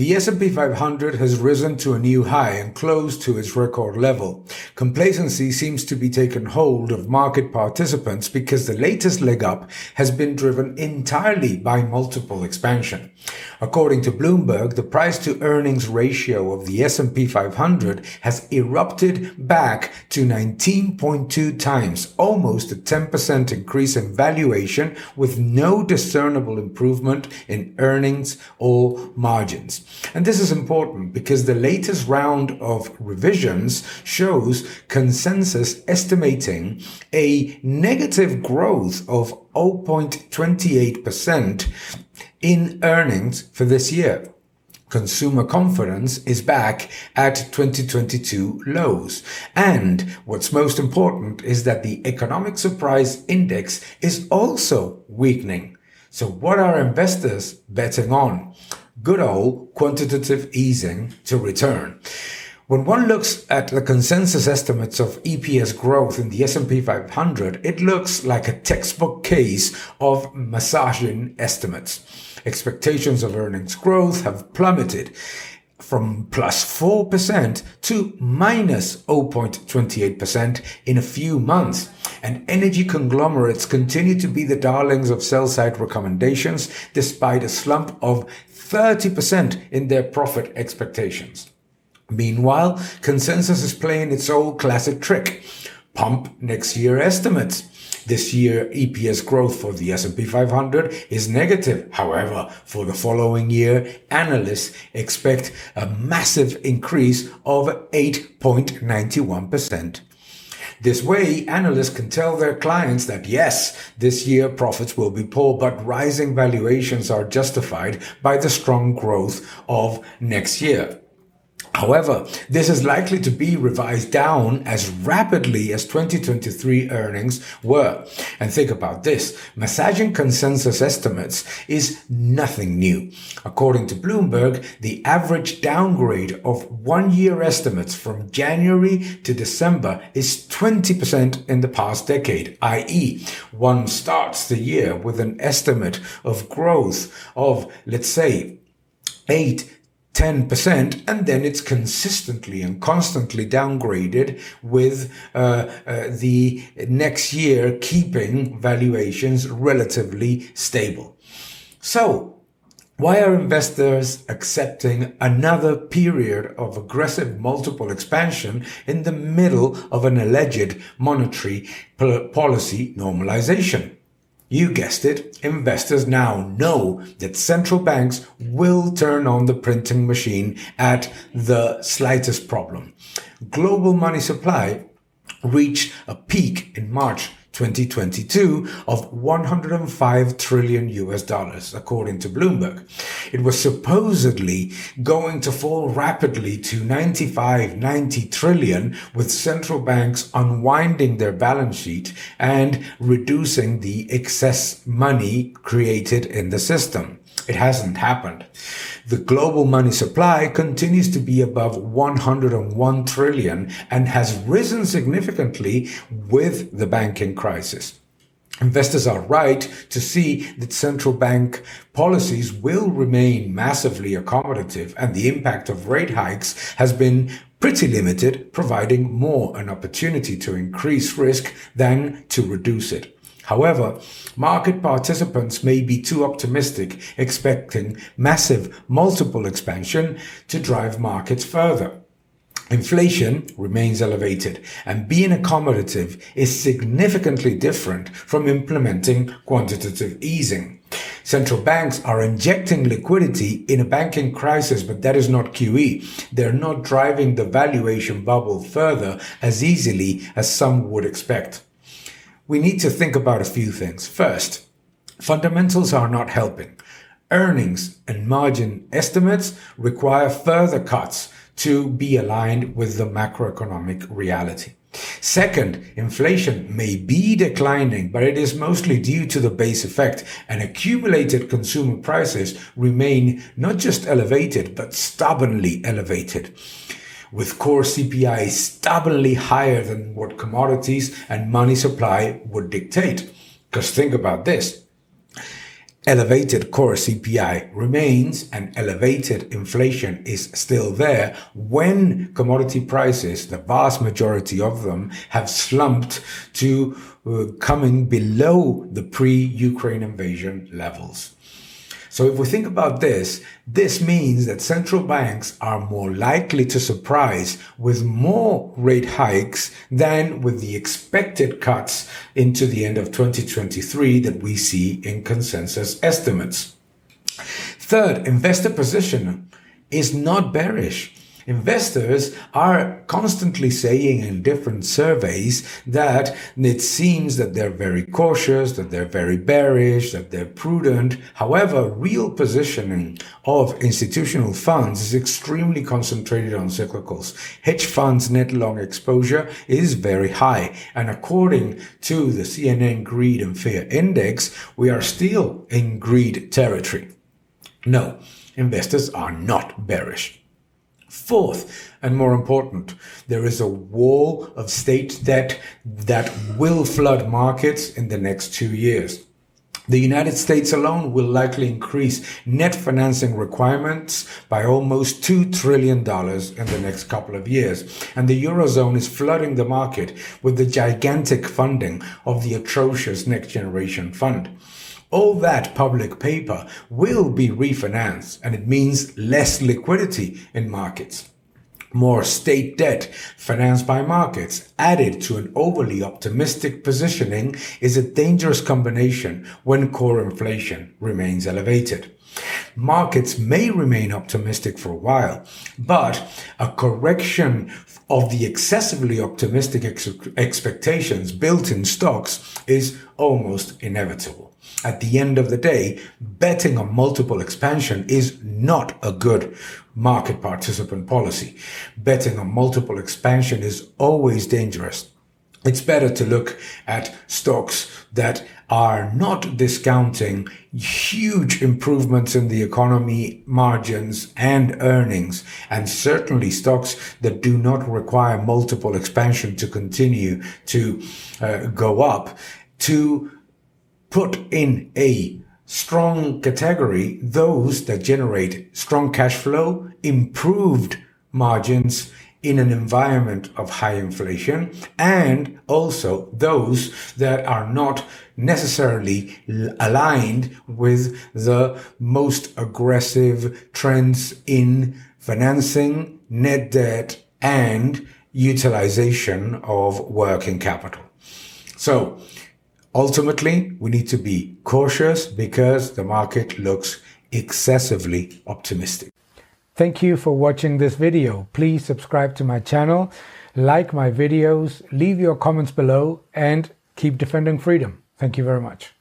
The S&P 500 has risen to a new high and closed to its record level. Complacency seems to be taking hold of market participants because the latest leg up has been driven entirely by multiple expansion. According to Bloomberg, the price to earnings ratio of the S&P 500 has erupted back to 19.2 times, almost a 10% increase in valuation with no discernible improvement in earnings or margins. And this is important because the latest round of revisions shows consensus estimating a negative growth of 0.28% in earnings for this year. Consumer confidence is back at 2022 lows. And what's most important is that the economic surprise index is also weakening. So what are investors betting on? Good old quantitative easing to return. When one looks at the consensus estimates of EPS growth in the S&P 500, it looks like a textbook case of massaging estimates. Expectations of earnings growth have plummeted from plus 4% to minus 0.28% in a few months. And energy conglomerates continue to be the darlings of sell side recommendations despite a slump of 30% in their profit expectations. Meanwhile, consensus is playing its old classic trick. Pump next year estimates. This year, EPS growth for the S&P 500 is negative. However, for the following year, analysts expect a massive increase of 8.91%. This way, analysts can tell their clients that yes, this year profits will be poor, but rising valuations are justified by the strong growth of next year. However, this is likely to be revised down as rapidly as 2023 earnings were. And think about this. Massaging consensus estimates is nothing new. According to Bloomberg, the average downgrade of one year estimates from January to December is 20% in the past decade, i.e. one starts the year with an estimate of growth of, let's say, 8 10% and then it's consistently and constantly downgraded with uh, uh, the next year keeping valuations relatively stable. So why are investors accepting another period of aggressive multiple expansion in the middle of an alleged monetary policy normalization? You guessed it, investors now know that central banks will turn on the printing machine at the slightest problem. Global money supply reached a peak in March 2022 of 105 trillion US dollars, according to Bloomberg. It was supposedly going to fall rapidly to 95, 90 trillion with central banks unwinding their balance sheet and reducing the excess money created in the system. It hasn't happened. The global money supply continues to be above 101 trillion and has risen significantly with the banking crisis. Investors are right to see that central bank policies will remain massively accommodative and the impact of rate hikes has been pretty limited, providing more an opportunity to increase risk than to reduce it. However, market participants may be too optimistic, expecting massive multiple expansion to drive markets further. Inflation remains elevated and being accommodative is significantly different from implementing quantitative easing. Central banks are injecting liquidity in a banking crisis, but that is not QE. They're not driving the valuation bubble further as easily as some would expect we need to think about a few things. First, fundamentals are not helping. Earnings and margin estimates require further cuts to be aligned with the macroeconomic reality. Second, inflation may be declining, but it is mostly due to the base effect and accumulated consumer prices remain not just elevated, but stubbornly elevated with core CPI stubbornly higher than what commodities and money supply would dictate. Because think about this. elevated core CPI remains and elevated inflation is still there when commodity prices, the vast majority of them, have slumped to uh, coming below the pre-Ukraine invasion levels. So if we think about this, this means that central banks are more likely to surprise with more rate hikes than with the expected cuts into the end of 2023 that we see in consensus estimates. Third, investor position is not bearish. Investors are constantly saying in different surveys that it seems that they're very cautious, that they're very bearish, that they're prudent. However, real positioning of institutional funds is extremely concentrated on cyclicals. Hedge funds net long exposure is very high. And according to the CNN Greed and Fear Index, we are still in greed territory. No, investors are not bearish. Fourth, and more important, there is a wall of state debt that will flood markets in the next two years. The United States alone will likely increase net financing requirements by almost $2 trillion in the next couple of years. And the Eurozone is flooding the market with the gigantic funding of the atrocious Next Generation Fund all that public paper will be refinanced and it means less liquidity in markets. More state debt financed by markets added to an overly optimistic positioning is a dangerous combination when core inflation remains elevated. Markets may remain optimistic for a while, but a correction of the excessively optimistic ex- expectations built in stocks is almost inevitable. At the end of the day, betting on multiple expansion is not a good market participant policy. Betting on multiple expansion is always dangerous. It's better to look at stocks that are not discounting huge improvements in the economy, margins and earnings, and certainly stocks that do not require multiple expansion to continue to uh, go up to put in a strong category those that generate strong cash flow, improved margins in an environment of high inflation, and also those that are not necessarily aligned with the most aggressive trends in financing, net debt, and utilization of working capital. So Ultimately, we need to be cautious because the market looks excessively optimistic. Thank you for watching this video. Please subscribe to my channel, like my videos, leave your comments below, and keep defending freedom. Thank you very much.